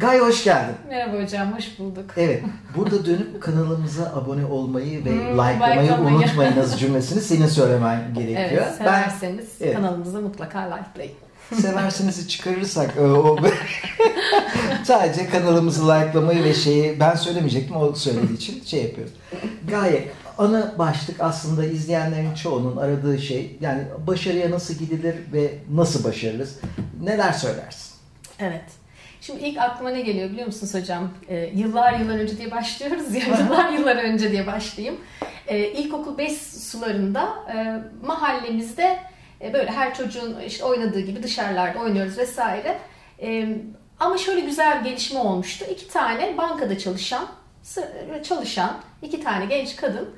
Gaye hoş geldin. Merhaba hocam, hoş bulduk. Evet, burada dönüp kanalımıza abone olmayı ve hmm, likelamayı unutmayınız cümlesini senin söylemen gerekiyor. Evet, severseniz ben, evet. kanalımıza mutlaka likelayın. Seversenizi çıkarırsak o, o sadece kanalımızı likelamayı ve şeyi ben söylemeyecektim o söylediği için şey yapıyorum. Gaye ana başlık aslında izleyenlerin çoğunun aradığı şey yani başarıya nasıl gidilir ve nasıl başarırız? Neler söylersin? Evet. Şimdi ilk aklıma ne geliyor biliyor musunuz hocam? Ee, yıllar yıllar önce diye başlıyoruz ya. yıllar yıllar önce diye başlayayım. Ee, ilkokul 5 sularında e, mahallemizde e, böyle her çocuğun işte oynadığı gibi dışarılarda oynuyoruz vesaire. E, ama şöyle güzel bir gelişme olmuştu. İki tane bankada çalışan çalışan iki tane genç kadın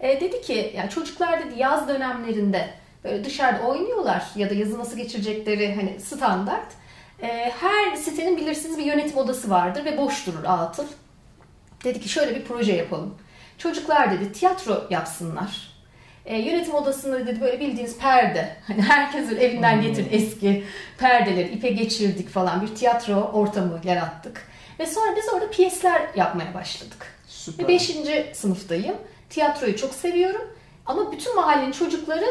e, dedi ki yani çocuklar dedi yaz dönemlerinde böyle dışarıda oynuyorlar ya da yazı nasıl geçirecekleri hani standart. E, her sitenin bilirsiniz bir yönetim odası vardır ve boş durur atıl. Dedi ki şöyle bir proje yapalım. Çocuklar dedi tiyatro yapsınlar. E, yönetim odasında dedi böyle bildiğiniz perde. Hani herkes evinden hmm. getir eski perdeleri ipe geçirdik falan bir tiyatro ortamı yarattık. Ve sonra biz orada piyesler yapmaya başladık. Süper. Ve beşinci sınıftayım. Tiyatroyu çok seviyorum. Ama bütün mahallenin çocukları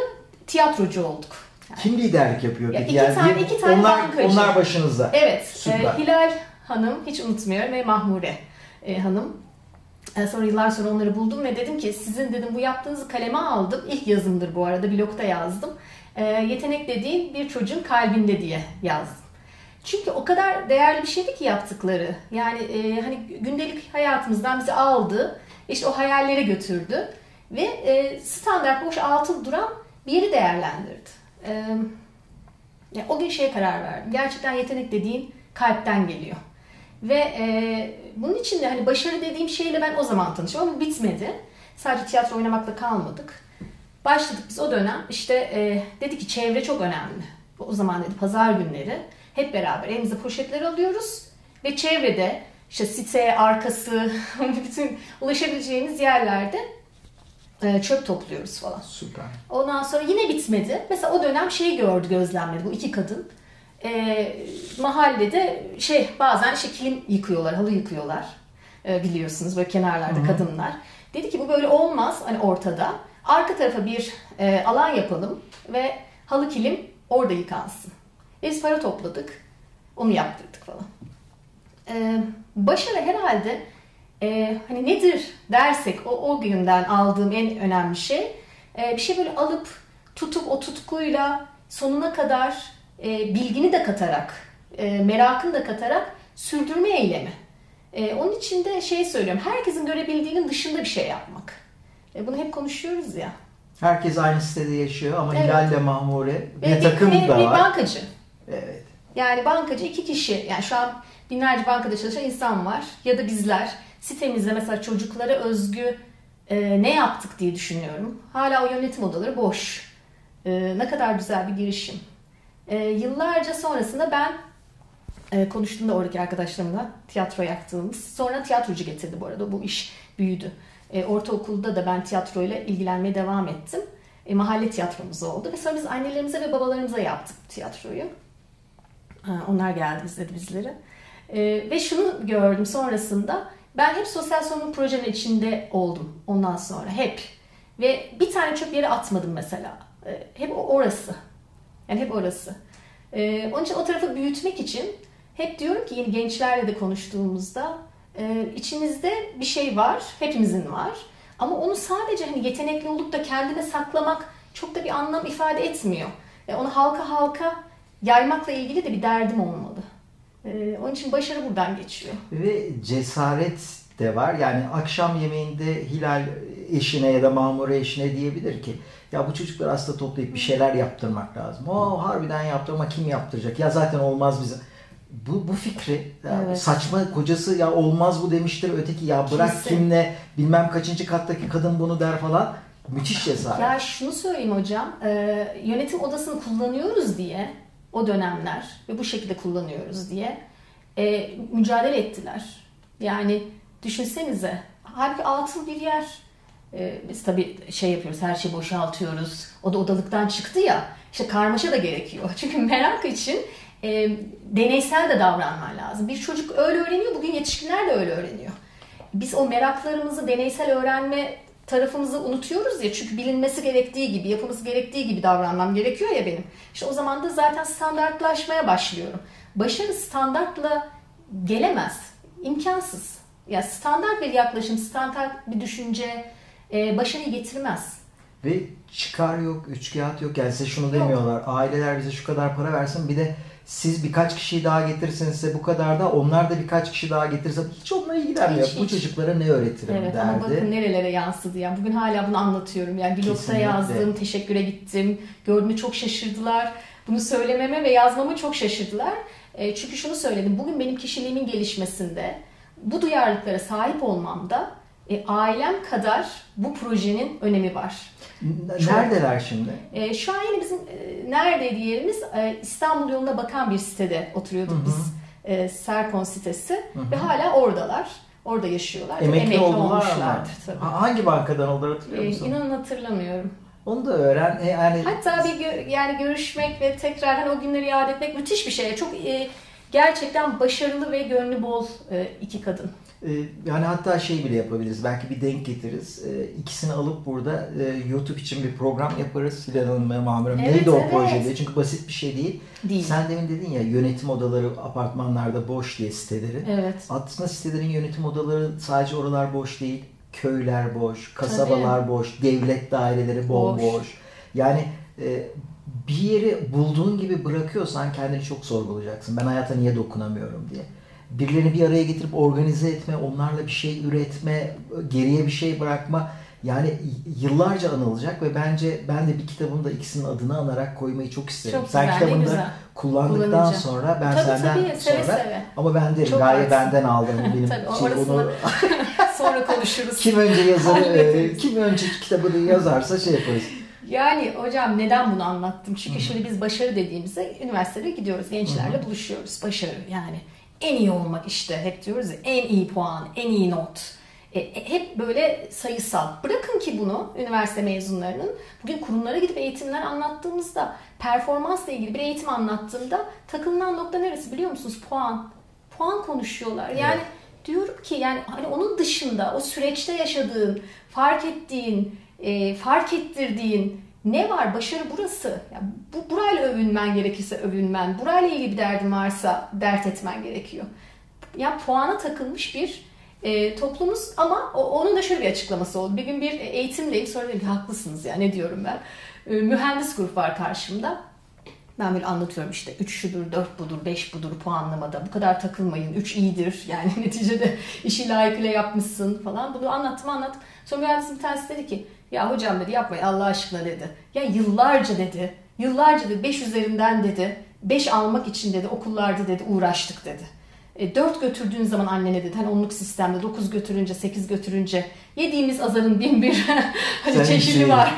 tiyatrocu olduk. Kim liderlik yapıyor? Ya iki yani tane, iki tane onlar, bankacı. Onlar başınızda. Evet. Süper. E, Hilal Hanım hiç unutmuyorum ve Mahmure e, Hanım. E, sonra yıllar sonra onları buldum ve dedim ki sizin dedim bu yaptığınızı kaleme aldım. İlk yazımdır bu arada blogda yazdım. E, yetenek dediğin bir çocuğun kalbinde diye yazdım. Çünkü o kadar değerli bir şeydi ki yaptıkları. Yani e, hani gündelik hayatımızdan bizi aldı işte o hayallere götürdü ve e, standart boş altın duran bir yeri değerlendirdi. E, yani o gün şeye karar verdim. Gerçekten yetenek dediğin kalpten geliyor. Ve e, bunun için de hani başarı dediğim şeyle ben o zaman tanıştım ama bitmedi. Sadece tiyatro oynamakla kalmadık. Başladık biz o dönem işte e, dedi ki çevre çok önemli. O zaman dedi pazar günleri hep beraber elimize poşetler alıyoruz ve çevrede işte site arkası, bütün ulaşabileceğimiz yerlerde çöp topluyoruz falan. Süper. Ondan sonra yine bitmedi. Mesela o dönem şeyi gördü, gözlemledi bu iki kadın. E, mahallede şey bazen işte kilim yıkıyorlar, halı yıkıyorlar. E, biliyorsunuz böyle kenarlarda Hı-hı. kadınlar. Dedi ki bu böyle olmaz hani ortada. Arka tarafa bir e, alan yapalım ve halı kilim orada yıkansın. Biz para topladık. Onu yaptırdık falan. Ee, başarı herhalde e, hani nedir dersek o, o günden aldığım en önemli şey e, bir şey böyle alıp tutup o tutkuyla sonuna kadar e, bilgini de katarak e, merakını da katarak sürdürme eylemi. E, onun için de şey söylüyorum herkesin görebildiğinin dışında bir şey yapmak. E, bunu hep konuşuyoruz ya. Herkes aynı sitede yaşıyor ama evet. Hilal ile Mahmure bir, bir takım bir, da bir var. Bir bankacı. Evet. Yani bankacı iki kişi yani şu an binlerce bankada çalışan insan var ya da bizler sitemizde mesela çocuklara özgü e, ne yaptık diye düşünüyorum. Hala o yönetim odaları boş. E, ne kadar güzel bir girişim. E, yıllarca sonrasında ben e, konuştuğumda oradaki arkadaşlarımla tiyatro yaktığımız. Sonra tiyatrocu getirdi bu arada. Bu iş büyüdü. E, ortaokulda da ben tiyatroyla ilgilenmeye devam ettim. E, mahalle tiyatromuz oldu. Ve sonra biz annelerimize ve babalarımıza yaptık tiyatroyu. E, onlar geldi izledi bizleri. E, ve şunu gördüm sonrasında ben hep sosyal sorumluluk projenin içinde oldum ondan sonra hep. Ve bir tane çöp yere atmadım mesela. E, hep orası. Yani hep orası. E, onun için o tarafı büyütmek için hep diyorum ki yeni gençlerle de konuştuğumuzda e, içinizde bir şey var. Hepimizin var. Ama onu sadece hani yetenekli olup da kendine saklamak çok da bir anlam ifade etmiyor. E, onu halka halka yaymakla ilgili de bir derdim olmalı. Ee, onun için başarı buradan geçiyor. Ve cesaret de var. Yani akşam yemeğinde Hilal eşine ya da Mamure eşine diyebilir ki ya bu çocuklar aslında toplayıp bir şeyler yaptırmak lazım. O harbiden yaptırma kim yaptıracak? Ya zaten olmaz bize. Bu, bu fikri evet. saçma kocası ya olmaz bu demiştir öteki ya bırak Kesin. kimle bilmem kaçıncı kattaki kadın bunu der falan müthiş cesaret. Ya şunu söyleyeyim hocam e, yönetim odasını kullanıyoruz diye o dönemler ve bu şekilde kullanıyoruz diye e, mücadele ettiler. Yani düşünsenize halbuki atıl bir yer. E, biz tabii şey yapıyoruz her şeyi boşaltıyoruz. O da odalıktan çıktı ya işte karmaşa da gerekiyor. Çünkü merak için e, deneysel de davranman lazım. Bir çocuk öyle öğreniyor, bugün yetişkinler de öyle öğreniyor. Biz o meraklarımızı, deneysel öğrenme tarafımızı unutuyoruz ya çünkü bilinmesi gerektiği gibi, yapılması gerektiği gibi davranmam gerekiyor ya benim. İşte o zaman da zaten standartlaşmaya başlıyorum. Başarı standartla gelemez. imkansız. Ya standart bir yaklaşım, standart bir düşünce e, başarıyı getirmez. Ve çıkar yok, üçkağıt yok. Yani size şunu demiyorlar. Aileler bize şu kadar para versin. Bir de siz birkaç kişiyi daha getirirseniz size bu kadar da onlar da birkaç kişi daha getirse hiç onunla ilgilenmiyor. Hiç, bu hiç. çocuklara ne öğretirim Evet derdi. ama bakın nerelere yansıdı ya. Bugün hala bunu anlatıyorum. Yani blogda Kesinlikle. yazdım, teşekküre gittim. Gördüğümde çok şaşırdılar. Bunu söylememe ve yazmamı çok şaşırdılar. E, çünkü şunu söyledim. Bugün benim kişiliğimin gelişmesinde, bu duyarlılıklara sahip olmamda e, ailem kadar bu projenin önemi var. Neredeler şimdi? E, şu an yine bizim e, neredeydi yerimiz? E, İstanbul yoluna bakan bir sitede oturuyorduk Hı hı. biz. E, Serkon sitesi. Hı hı. Ve hala oradalar. Orada yaşıyorlar. Emekli, Emekli olmuşlardır tabii. Ha, Hangi bankadan oldular hatırlıyor Ee, musun? inanın hatırlamıyorum. Onu da öğren. E, yani Hatta bir gö- yani görüşmek ve tekrar hani o günleri iade etmek müthiş bir şey. Çok e, gerçekten başarılı ve gönlü bol e, iki kadın. E, yani hatta şey bile yapabiliriz. Belki bir denk getiririz. E, ikisini alıp burada e, YouTube için bir program yaparız. Hilal Hanım ve Mahmur Hanım. Evet, Neydi o evet. proje diye. Çünkü basit bir şey değil. Değil. Sen demin dedin ya yönetim odaları apartmanlarda boş diye siteleri. Evet. Aslında sitelerin yönetim odaları sadece oralar boş değil. Köyler boş, kasabalar boş, devlet daireleri bol Boş. boş. Yani e, bir yeri bulduğun gibi bırakıyorsan kendini çok sorgulayacaksın. Ben hayata niye dokunamıyorum diye. Birilerini bir araya getirip organize etme, onlarla bir şey üretme, geriye bir şey bırakma. Yani yıllarca anılacak ve bence ben de bir kitabımda ikisinin adını anarak koymayı çok isterim. Çok Sen güzel, kitabında güzel. kullandıktan sonra ben Tabii, senden tabii, seve sonra seve. ama ben derim Çok gaye haklısın. benden aldım benim Tabii, şey, onu Sonra konuşuruz. kim önce yazarı e, kim önce kitabını yazarsa şey yaparız. Yani hocam neden bunu anlattım? Çünkü şimdi biz başarı dediğimizde üniversitede gidiyoruz. Gençlerle buluşuyoruz. Başarı yani en iyi olmak işte hep diyoruz ya en iyi puan, en iyi not. E, e, hep böyle sayısal. Bırakın ki bunu üniversite mezunlarının bugün kurumlara gidip eğitimler anlattığımızda performansla ilgili bir eğitim anlattığımda takılınan nokta neresi biliyor musunuz? Puan. Puan konuşuyorlar. Yani Evet. diyorum ki yani hani onun dışında o süreçte yaşadığın, fark ettiğin, e, fark ettirdiğin ne var? Başarı burası. Yani bu burayla övünmen gerekirse övünmen, burayla ilgili bir derdin varsa dert etmen gerekiyor. Yani puana takılmış bir e, toplumuz ama o- onun da şöyle bir açıklaması oldu. Bir gün bir eğitimdeyim sonra dedim ki haklısınız ya ne diyorum ben. E, mühendis grup var karşımda. Ben böyle anlatıyorum işte 3 şudur, 4 budur, 5 budur puanlamada. Bu kadar takılmayın. 3 iyidir. Yani neticede işi layıkıyla yapmışsın falan. Bunu anlattım anlattım. Sonra mühendisin bir tanesi dedi ki ya hocam dedi yapmayın Allah aşkına dedi. Ya yıllarca dedi. Yıllarca dedi 5 üzerinden dedi. 5 almak için dedi okullarda dedi uğraştık dedi. E, 4 götürdüğün zaman annene dedi. Hani onluk sistemde 9 götürünce 8 götürünce yediğimiz azarın bin bir hani Sen çeşidi şey- var.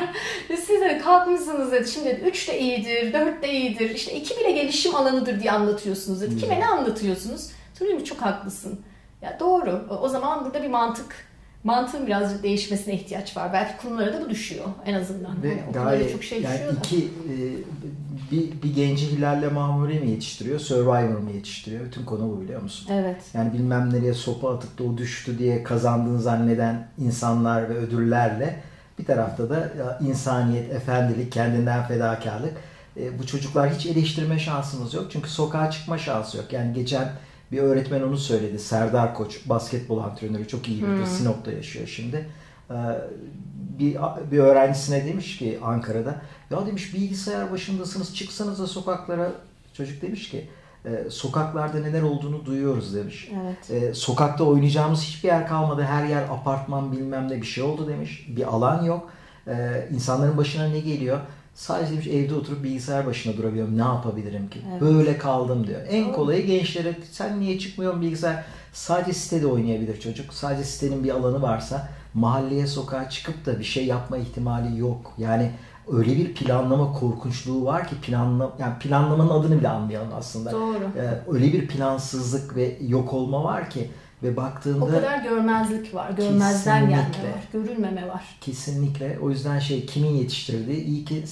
Ve siz de kalkmışsınız dedi. Şimdi dedi 3 de iyidir, 4 de iyidir. İşte 2 bile gelişim alanıdır diye anlatıyorsunuz dedi. Kime ne anlatıyorsunuz? Ki çok haklısın. Ya doğru. O zaman burada bir mantık mantığın birazcık değişmesine ihtiyaç var. Belki kurumlara da bu düşüyor en azından. Ve okullara gayet çok şey yani düşüyor da. iki e, bir, bir genci Hilal'le Mahmure mi yetiştiriyor, Survivor mı yetiştiriyor? Bütün konu bu biliyor musun? Evet. Yani bilmem nereye sopa atıp da o düştü diye kazandığını zanneden insanlar ve ödüllerle bir tarafta da insaniyet, efendilik, kendinden fedakarlık. E, bu çocuklar hiç eleştirme şansımız yok. Çünkü sokağa çıkma şansı yok. Yani geçen bir öğretmen onu söyledi. Serdar Koç, basketbol antrenörü çok iyi bilir. Sinop'ta yaşıyor şimdi. E, bir, bir öğrencisine demiş ki Ankara'da ya demiş bilgisayar başındasınız çıksanız da sokaklara çocuk demiş ki "E, sokaklarda neler olduğunu duyuyoruz demiş. Evet. E, sokakta oynayacağımız hiçbir yer kalmadı. Her yer apartman bilmem ne bir şey oldu demiş. Bir alan yok. E, insanların başına ne geliyor? Sadece demiş evde oturup bilgisayar başına durabiliyorum. Ne yapabilirim ki? Evet. Böyle kaldım diyor. En kolayı gençlere sen niye çıkmıyorsun bilgisayar? Sadece sitede oynayabilir çocuk. Sadece sitenin bir alanı varsa mahalleye sokağa çıkıp da bir şey yapma ihtimali yok. Yani öyle bir planlama korkunçluğu var ki planla yani planlamanın adını bile anlayalım aslında. Doğru. Ee, öyle bir plansızlık ve yok olma var ki ve baktığında O kadar görmezlik var. Görmezden gelme var. Görülmeme var. kesinlikle o yüzden şey kimin yetiştirdiği iyi ki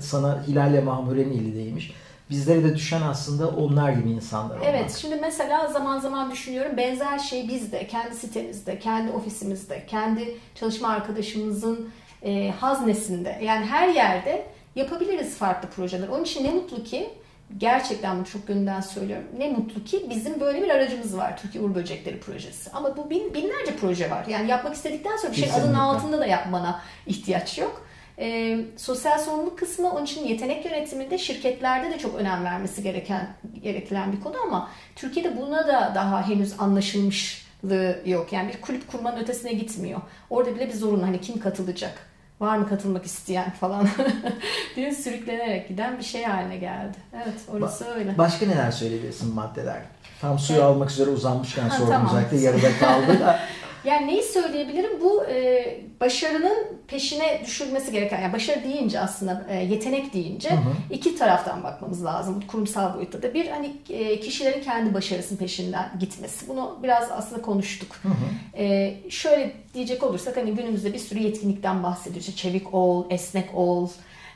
sana Hilal'le Mahmure'nin eli değmiş bizlere de düşen aslında onlar gibi insanlar olmak. Evet, şimdi mesela zaman zaman düşünüyorum benzer şey biz de kendi sitemizde, kendi ofisimizde, kendi çalışma arkadaşımızın e, haznesinde yani her yerde yapabiliriz farklı projeler. Onun için ne mutlu ki gerçekten bunu çok gönülden söylüyorum. Ne mutlu ki bizim böyle bir aracımız var. Türkiye Uğur Böcekleri projesi. Ama bu bin, binlerce proje var. Yani yapmak istedikten sonra bir şeyin adının altında da yapmana ihtiyaç yok. E, sosyal sorumluluk kısmı onun için yetenek yönetiminde şirketlerde de çok önem vermesi gereken gereken bir konu ama Türkiye'de buna da daha henüz anlaşılmışlığı yok. Yani bir kulüp kurmanın ötesine gitmiyor. Orada bile bir zorunlu hani kim katılacak? Var mı katılmak isteyen falan diye sürüklenerek giden bir şey haline geldi. Evet orası öyle. Başka neler söyleyebilirsin maddeler? Tam suyu almak üzere uzanmışken Ha, sordum tamam. özellikle yarıda kaldı da. Yani neyi söyleyebilirim? Bu e, başarının peşine düşülmesi gereken, yani başarı deyince aslında e, yetenek deyince Hı hı. iki taraftan bakmamız lazım. Kurumsal boyutta da bir hani e, kişilerin kendi başarısının peşinden gitmesi. Bunu biraz aslında konuştuk. Hı hı. E, şöyle diyecek olursak hani günümüzde bir sürü yetkinlikten bahsediyoruz. İşte çevik ol, esnek ol,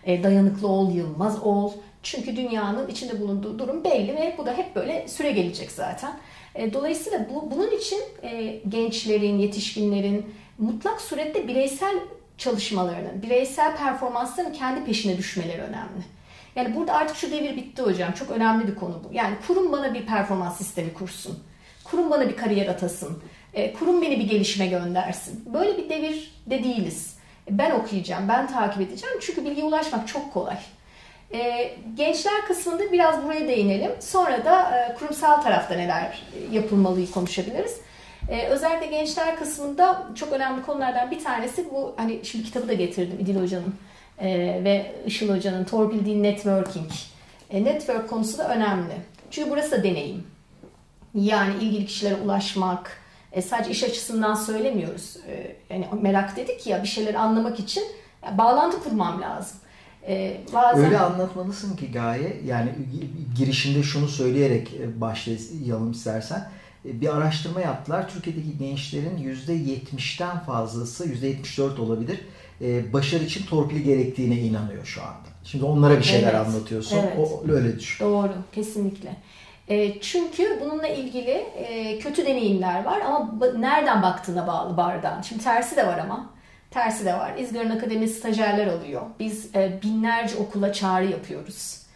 e, dayanıklı ol, yılmaz ol. Çünkü dünyanın içinde bulunduğu durum belli ve bu da hep böyle süre gelecek zaten. E, Dolayısıyla bu, bunun için e, gençlerin, yetişkinlerin mutlak surette bireysel çalışmalarının, bireysel performansların kendi peşine düşmeleri önemli. Yani burada artık şu devir bitti hocam. Çok önemli bir konu bu. Yani kurum bana bir performans sistemi kursun. Kurum bana bir kariyer atasın. E, kurum beni bir gelişime göndersin. Böyle bir devirde değiliz. Ben okuyacağım, ben takip edeceğim. Çünkü bilgiye ulaşmak çok kolay. E, gençler kısmında biraz buraya değinelim. Sonra da e, kurumsal tarafta neler yapılmalıyı konuşabiliriz. E, özellikle gençler kısmında çok önemli konulardan bir tanesi bu hani şimdi kitabı da getirdim İdil Hoca'nın e, ve Işıl Hoca'nın Torpil Değil Networking. E, network konusu da önemli. Çünkü burası da deneyim. Yani ilgili kişilere ulaşmak, e, sadece iş açısından söylemiyoruz. E, yani merak dedik ya bir şeyleri anlamak için ya, bağlantı kurmam lazım. E, bazen... Öyle anlatmalısın ki Gaye yani girişinde şunu söyleyerek e, başlayalım istersen. E, Bir araştırma yaptılar. Türkiye'deki gençlerin %70'ten fazlası, %74 olabilir, e, başarı için torpil gerektiğine inanıyor şu anda. Şimdi onlara bir şeyler Evet, anlatıyorsun. evet. O öyle düşün. Doğru, kesinlikle. E, çünkü bununla ilgili e, kötü deneyimler var ama ba- nereden baktığına bağlı bardağın. Şimdi tersi de var ama. Tersi de var. İzgar'ın akademisi stajyerler alıyor. Biz e, binlerce okula çağrı yapıyoruz.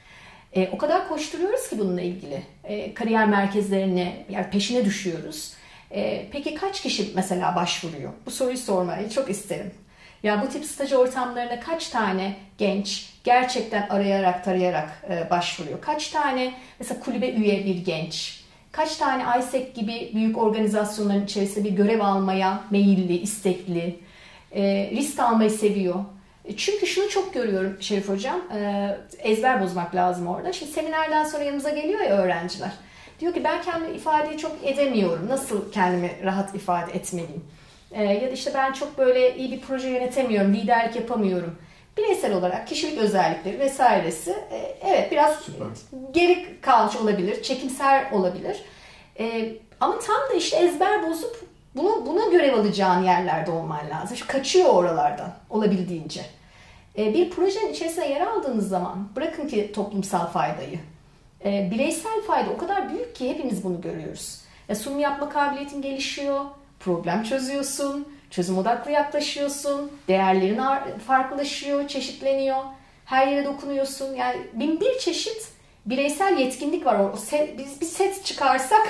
E, o kadar koşturuyoruz ki bununla ilgili. E, kariyer merkezlerine, yani peşine düşüyoruz. E, peki kaç kişi mesela başvuruyor? Bu soruyu sormayı çok isterim. Ya bu tip staj ortamlarına kaç tane genç gerçekten arayarak tarayarak e, başvuruyor? Kaç tane mesela kulübe üye bir genç? Kaç tane ISEC gibi büyük organizasyonların içerisinde bir görev almaya meyilli, istekli, e, risk almayı seviyor? E, Çünkü şunu çok görüyorum Şerif Hocam, e, ezber bozmak lazım orada. Şimdi seminerden sonra yanımıza geliyor ya öğrenciler. Diyor ki ben kendimi ifadeyi çok edemiyorum. Nasıl kendimi rahat ifade etmeliyim? E, ya da işte ben çok böyle iyi bir proje yönetemiyorum, liderlik yapamıyorum. Bireysel olarak kişilik özellikleri vesairesi e, evet biraz Süper. geri kalmış olabilir, çekimser olabilir. E, ama tam da işte ezber bozup bunu buna görev alacağın yerlerde olman lazım. Şu kaçıyor oralardan olabildiğince. E, bir projenin içerisine yer aldığınız zaman bırakın ki toplumsal faydayı. E, bireysel fayda o kadar büyük ki hepimiz bunu görüyoruz. E, sunum yapma kabiliyetin gelişiyor, problem çözüyorsun, çözüm odaklı yaklaşıyorsun, değerlerin ar- farklılaşıyor, çeşitleniyor, her yere dokunuyorsun. Yani bin bir çeşit bireysel yetkinlik var. O set, biz bir set çıkarsak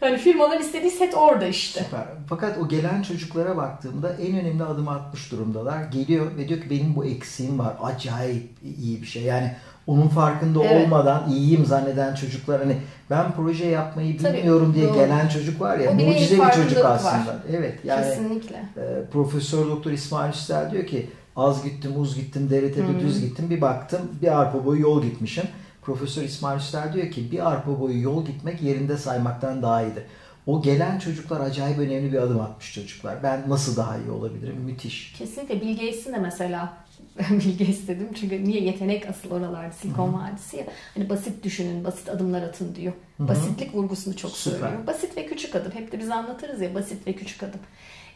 hani firmaların istediği set orada işte. Süper. Fakat o gelen çocuklara baktığımda en önemli adım atmış durumdalar. Geliyor ve diyor ki benim bu eksiğim var. Acayip iyi bir şey. Yani onun farkında Evet. olmadan iyiyim zanneden çocuklar hani ben proje yapmayı Tabii, bilmiyorum diye doğru. gelen çocuk var ya mucize bir çocuk farkındalık var. aslında. Evet yani Kesinlikle. e, Profesör Doktor İsmail Üstel diyor ki az gittim uz gittim dere tepe düz gittim bir baktım bir arpa boyu yol gitmişim. Profesör İsmail Üstel diyor ki bir arpa boyu yol gitmek yerinde saymaktan daha iyidir. O gelen çocuklar acayip önemli bir adım atmış çocuklar. Ben nasıl daha iyi olabilirim? Müthiş. Kesinlikle Bill Gates'in de mesela Bill Gates dedim çünkü niye yetenek asıl oralarda Silikon Vadisi ya. Hani basit düşünün, basit adımlar atın diyor. Hı. Basitlik vurgusunu çok Süper. söylüyor. Basit ve küçük adım. Hep de biz anlatırız ya basit ve küçük adım.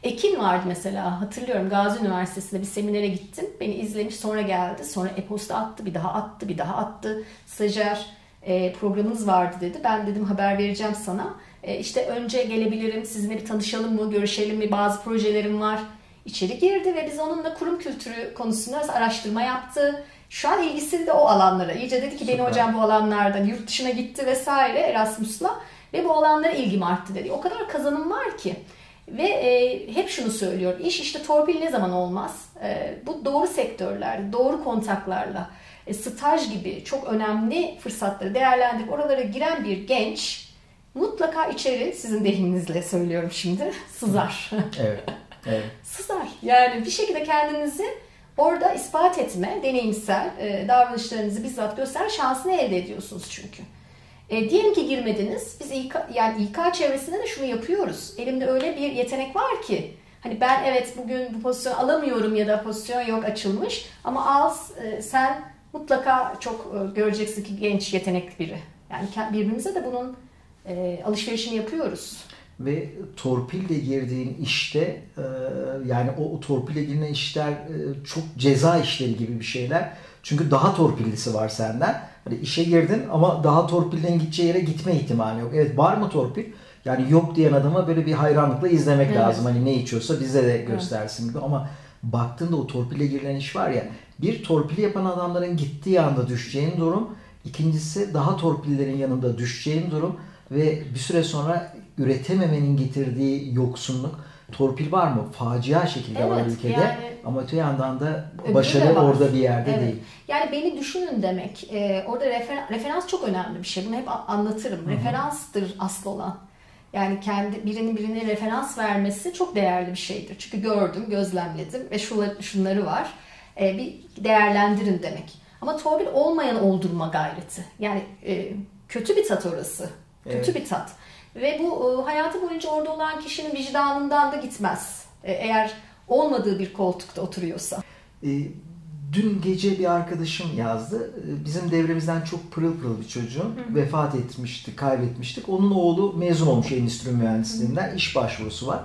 Ekin vardı mesela hatırlıyorum Gazi Üniversitesi'nde bir seminere gittim. Beni izlemiş sonra geldi. Sonra e-posta attı bir daha attı bir daha attı. Stajyer e, programınız vardı dedi. Ben dedim haber vereceğim sana. E, işte önce gelebilirim, sizinle bir tanışalım mı, görüşelim mi, bazı projelerim var. İçeri girdi ve biz onunla kurum kültürü konusunda araştırma yaptı. Şu an ilgisi de o alanlara. İyice dedi ki beni Süper. hocam bu alanlardan yurt dışına gitti vesaire Erasmus'la ve bu alanlara ilgim arttı dedi. O kadar kazanım var ki. Ve e, hep şunu söylüyor. İş işte torpil ne zaman olmaz? E, bu doğru sektörler, doğru kontaklarla, e, staj gibi çok önemli fırsatları değerlendirip oralara giren bir genç mutlaka içeri, sizin deyiminizle söylüyorum şimdi, sızar. Evet. Evet. sızar. Yani bir şekilde kendinizi orada ispat etme, deneyimsel e, davranışlarınızı bizzat göster şansını elde ediyorsunuz çünkü. E, diyelim ki girmediniz. Biz İK, yani İK çevresinde de şunu yapıyoruz. Elimde öyle bir yetenek var ki hani ben evet bugün bu pozisyon alamıyorum ya da pozisyon yok açılmış ama al e, sen mutlaka çok e, göreceksin ki genç yetenekli biri. Yani birbirimize de bunun e, alışverişini yapıyoruz. Ve torpille girdiğin işte e, yani o, o torpille girilen işler e, çok ceza işleri gibi bir şeyler. Çünkü daha torpillisi var senden. Hani işe girdin ama daha torpilden gideceği yere gitme ihtimali yok. Evet var mı torpil? Yani yok diyen adama böyle bir hayranlıkla izlemek Evet. lazım. Hani ne içiyorsa bize de göstersin gibi. Ama baktığında o torpille girilen iş var ya bir torpili yapan adamların gittiği anda düşeceğin durum. İkincisi daha torpillerin yanında düşeceğin durum ve bir süre sonra üretememenin getirdiği yoksunluk. Torpil var mı? Facia şekilde var Evet, ülkede. yani- Ama öte yandan da başarı var. orada bir yerde Evet. değil. Yani beni düşünün demek. Ee, orada refer- referans çok önemli bir şey. Bunu hep anlatırım. Referanstır asıl olan. Yani kendi birinin birine referans vermesi çok değerli bir şeydir. Çünkü gördüm, gözlemledim ve şunları, şunları var. Ee, bir değerlendirin demek. Ama torpil olmayan oldurma gayreti. Yani e, kötü bir tat orası. Kötü Evet. bir tat. Ve bu e, hayatı boyunca orada olan kişinin vicdanından da gitmez. E, eğer olmadığı bir koltukta oturuyorsa. Ee, dün gece bir arkadaşım yazdı. Bizim devremizden çok pırıl pırıl bir çocuğun vefat etmişti, kaybetmiştik. Onun oğlu mezun olmuş endüstri mühendisliğinden. iş başvurusu var.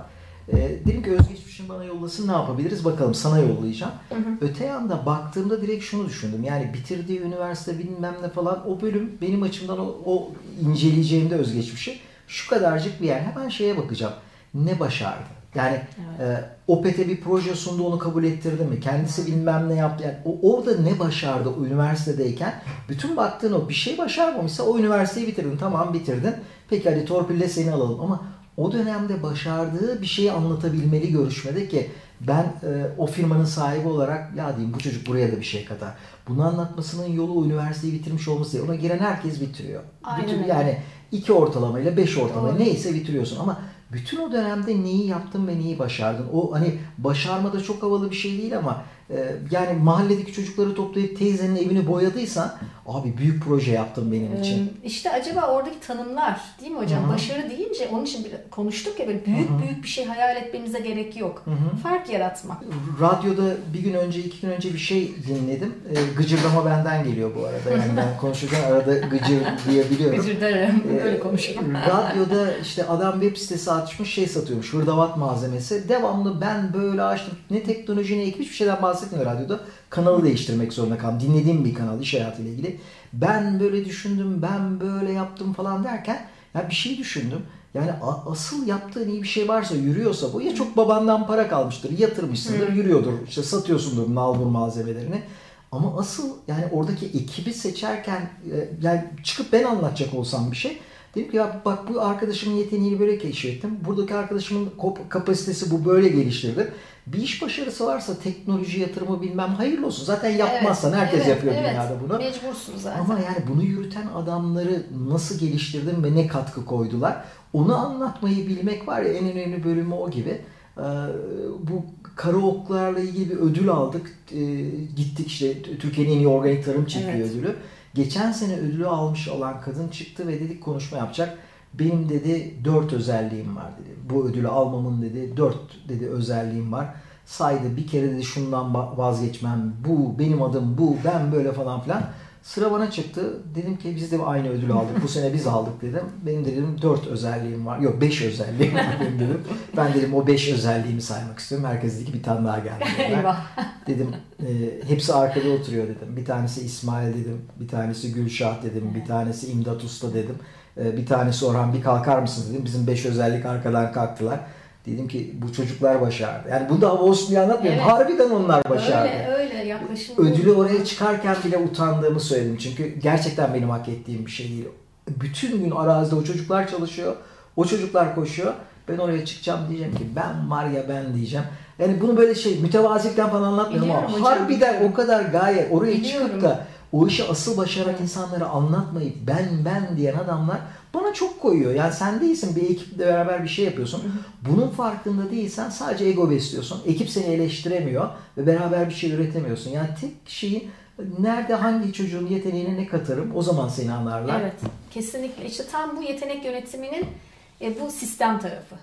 Ee, dedim ki özgeçmişini bana yollasın ne yapabiliriz bakalım sana yollayacağım. Öte yanda baktığımda direkt şunu düşündüm. Yani bitirdiği üniversite bilmem ne falan o bölüm benim açımdan o, o inceleyeceğimde özgeçmişi şu kadarcık bir yer. Hemen şeye bakacağım. Ne başardı? Yani e, OPT bir proje sundu onu kabul ettirdi mi? Kendisi bilmem ne yaptı. Yani o, orada ne başardı o üniversitedeyken? Bütün baktığın o bir şey başarmamışsa o üniversiteyi bitirdin. Tamam bitirdin. Peki hadi torpille seni alalım ama o dönemde başardığı bir şeyi anlatabilmeli görüşmede ki ben e, o firmanın sahibi olarak ya diyeyim bu çocuk buraya da bir şey katar. Bunu anlatmasının yolu üniversiteyi bitirmiş olması değil. Ona giren herkes bitiriyor. Aynen Bütün, öyle. yani iki ortalamayla beş ortalamayla Doğru. neyse bitiriyorsun ama bütün o dönemde neyi yaptın ve neyi başardın? O hani başarma da çok havalı bir şey değil ama yani mahalledeki çocukları toplayıp teyzenin evini boyadıysan abi büyük proje yaptın benim için. Ee, İşte acaba oradaki tanımlar değil mi hocam? Hı hı. Başarı deyince onun için bir konuştuk ya böyle büyük Hı hı. büyük bir şey hayal etmemize gerek yok. Hı hı. Fark yaratmak. Radyoda bir gün önce, iki gün önce bir şey dinledim. E, gıcırdama benden geliyor bu arada. Yani ben konuşurken arada gıcır diyebiliyorum. Dilerim. Ee, Öyle konuşurum. Radyoda işte adam web sitesi açmış şey satıyormuş. Hırdavat malzemesi. Devamlı ben böyle açtım. Ne teknoloji ne ekip hiçbir şeyden bahsetmiyor radyoda. Kanalı değiştirmek zorunda kaldım. Dinlediğim bir kanal iş hayatıyla ilgili. Ben böyle düşündüm, ben böyle yaptım falan derken ya bir şey düşündüm. Yani asıl yaptığın iyi bir şey varsa yürüyorsa bu ya çok babandan para kalmıştır, yatırmışsındır, yürüyordur. işte satıyorsundur nalbur malzemelerini. Ama asıl yani oradaki ekibi seçerken e, yani çıkıp ben anlatacak olsam bir şey dedim ki ya bak bu arkadaşımın yeteneğini böyle keşfettim. Buradaki arkadaşımın kapasitesi bu böyle geliştirdi. Bir iş başarısı varsa teknoloji yatırımı bilmem hayırlı olsun. Zaten yapmazsan Evet, herkes evet, yapıyor evet. dünyada bunu. Mecbursun zaten. Ama yani bunu yürüten adamları nasıl geliştirdin ve ne katkı koydular? Onu anlatmayı bilmek var ya en önemli bölümü o gibi. Ee, bu kara oklarla ilgili bir ödül aldık. Ee, gittik işte Türkiye'nin en iyi organik tarım çiftliği Evet. ödülü. Geçen sene ödülü almış olan kadın çıktı ve dedik konuşma yapacak. Benim dedi dört özelliğim var dedi. Bu ödülü almamın dedi dört dedi özelliğim var. Saydı bir kere dedi şundan vazgeçmem. Bu benim adım bu ben böyle falan filan. Sıra bana çıktı. Dedim ki biz de aynı ödülü aldık. Bu sene biz aldık dedim. Benim de dedim 4 özelliğim var. Yok 5 özelliğim var benim dedim. Ben dedim o 5 özelliğimi saymak istiyorum. Herkes dedi ki bir tane daha geldi. Eyvah. Dedim e, hepsi arkada oturuyor dedim. Bir tanesi İsmail dedim. Bir tanesi Gülşah dedim. Bir tanesi İmdat Usta dedim. E, bir tanesi Orhan bir kalkar mısınız dedim. Bizim 5 özellik arkadan kalktılar. Dedim ki bu çocuklar başardı. Yani bu da diye anlatmıyorum. Evet. Harbiden onlar başardı Öyle öyle yaklaşım. ödülü oraya çıkarken bile utandığımı söyledim. Çünkü gerçekten benim hak ettiğim bir şey değil. Bütün gün arazide o çocuklar çalışıyor. O çocuklar koşuyor. Ben oraya çıkacağım diyeceğim ki ben var ya ben diyeceğim. Yani bunu böyle şey mütevazilikten falan anlatmıyorum Biliyorum ama hocam, harbiden o kadar gaye oraya Biliyorum. çıkıp da o işi asıl başaran insanlara anlatmayıp ben ben diyen adamlar bana çok koyuyor. Yani sen değilsin bir ekiple beraber bir şey yapıyorsun. Bunun farkında değilsen sadece ego besliyorsun. Ekip seni eleştiremiyor ve beraber bir şey üretemiyorsun. Yani tek şeyin nerede hangi çocuğun yeteneğine ne katarım o zaman seni anlarlar. Evet kesinlikle işte tam bu yetenek yönetiminin e, bu sistem tarafı.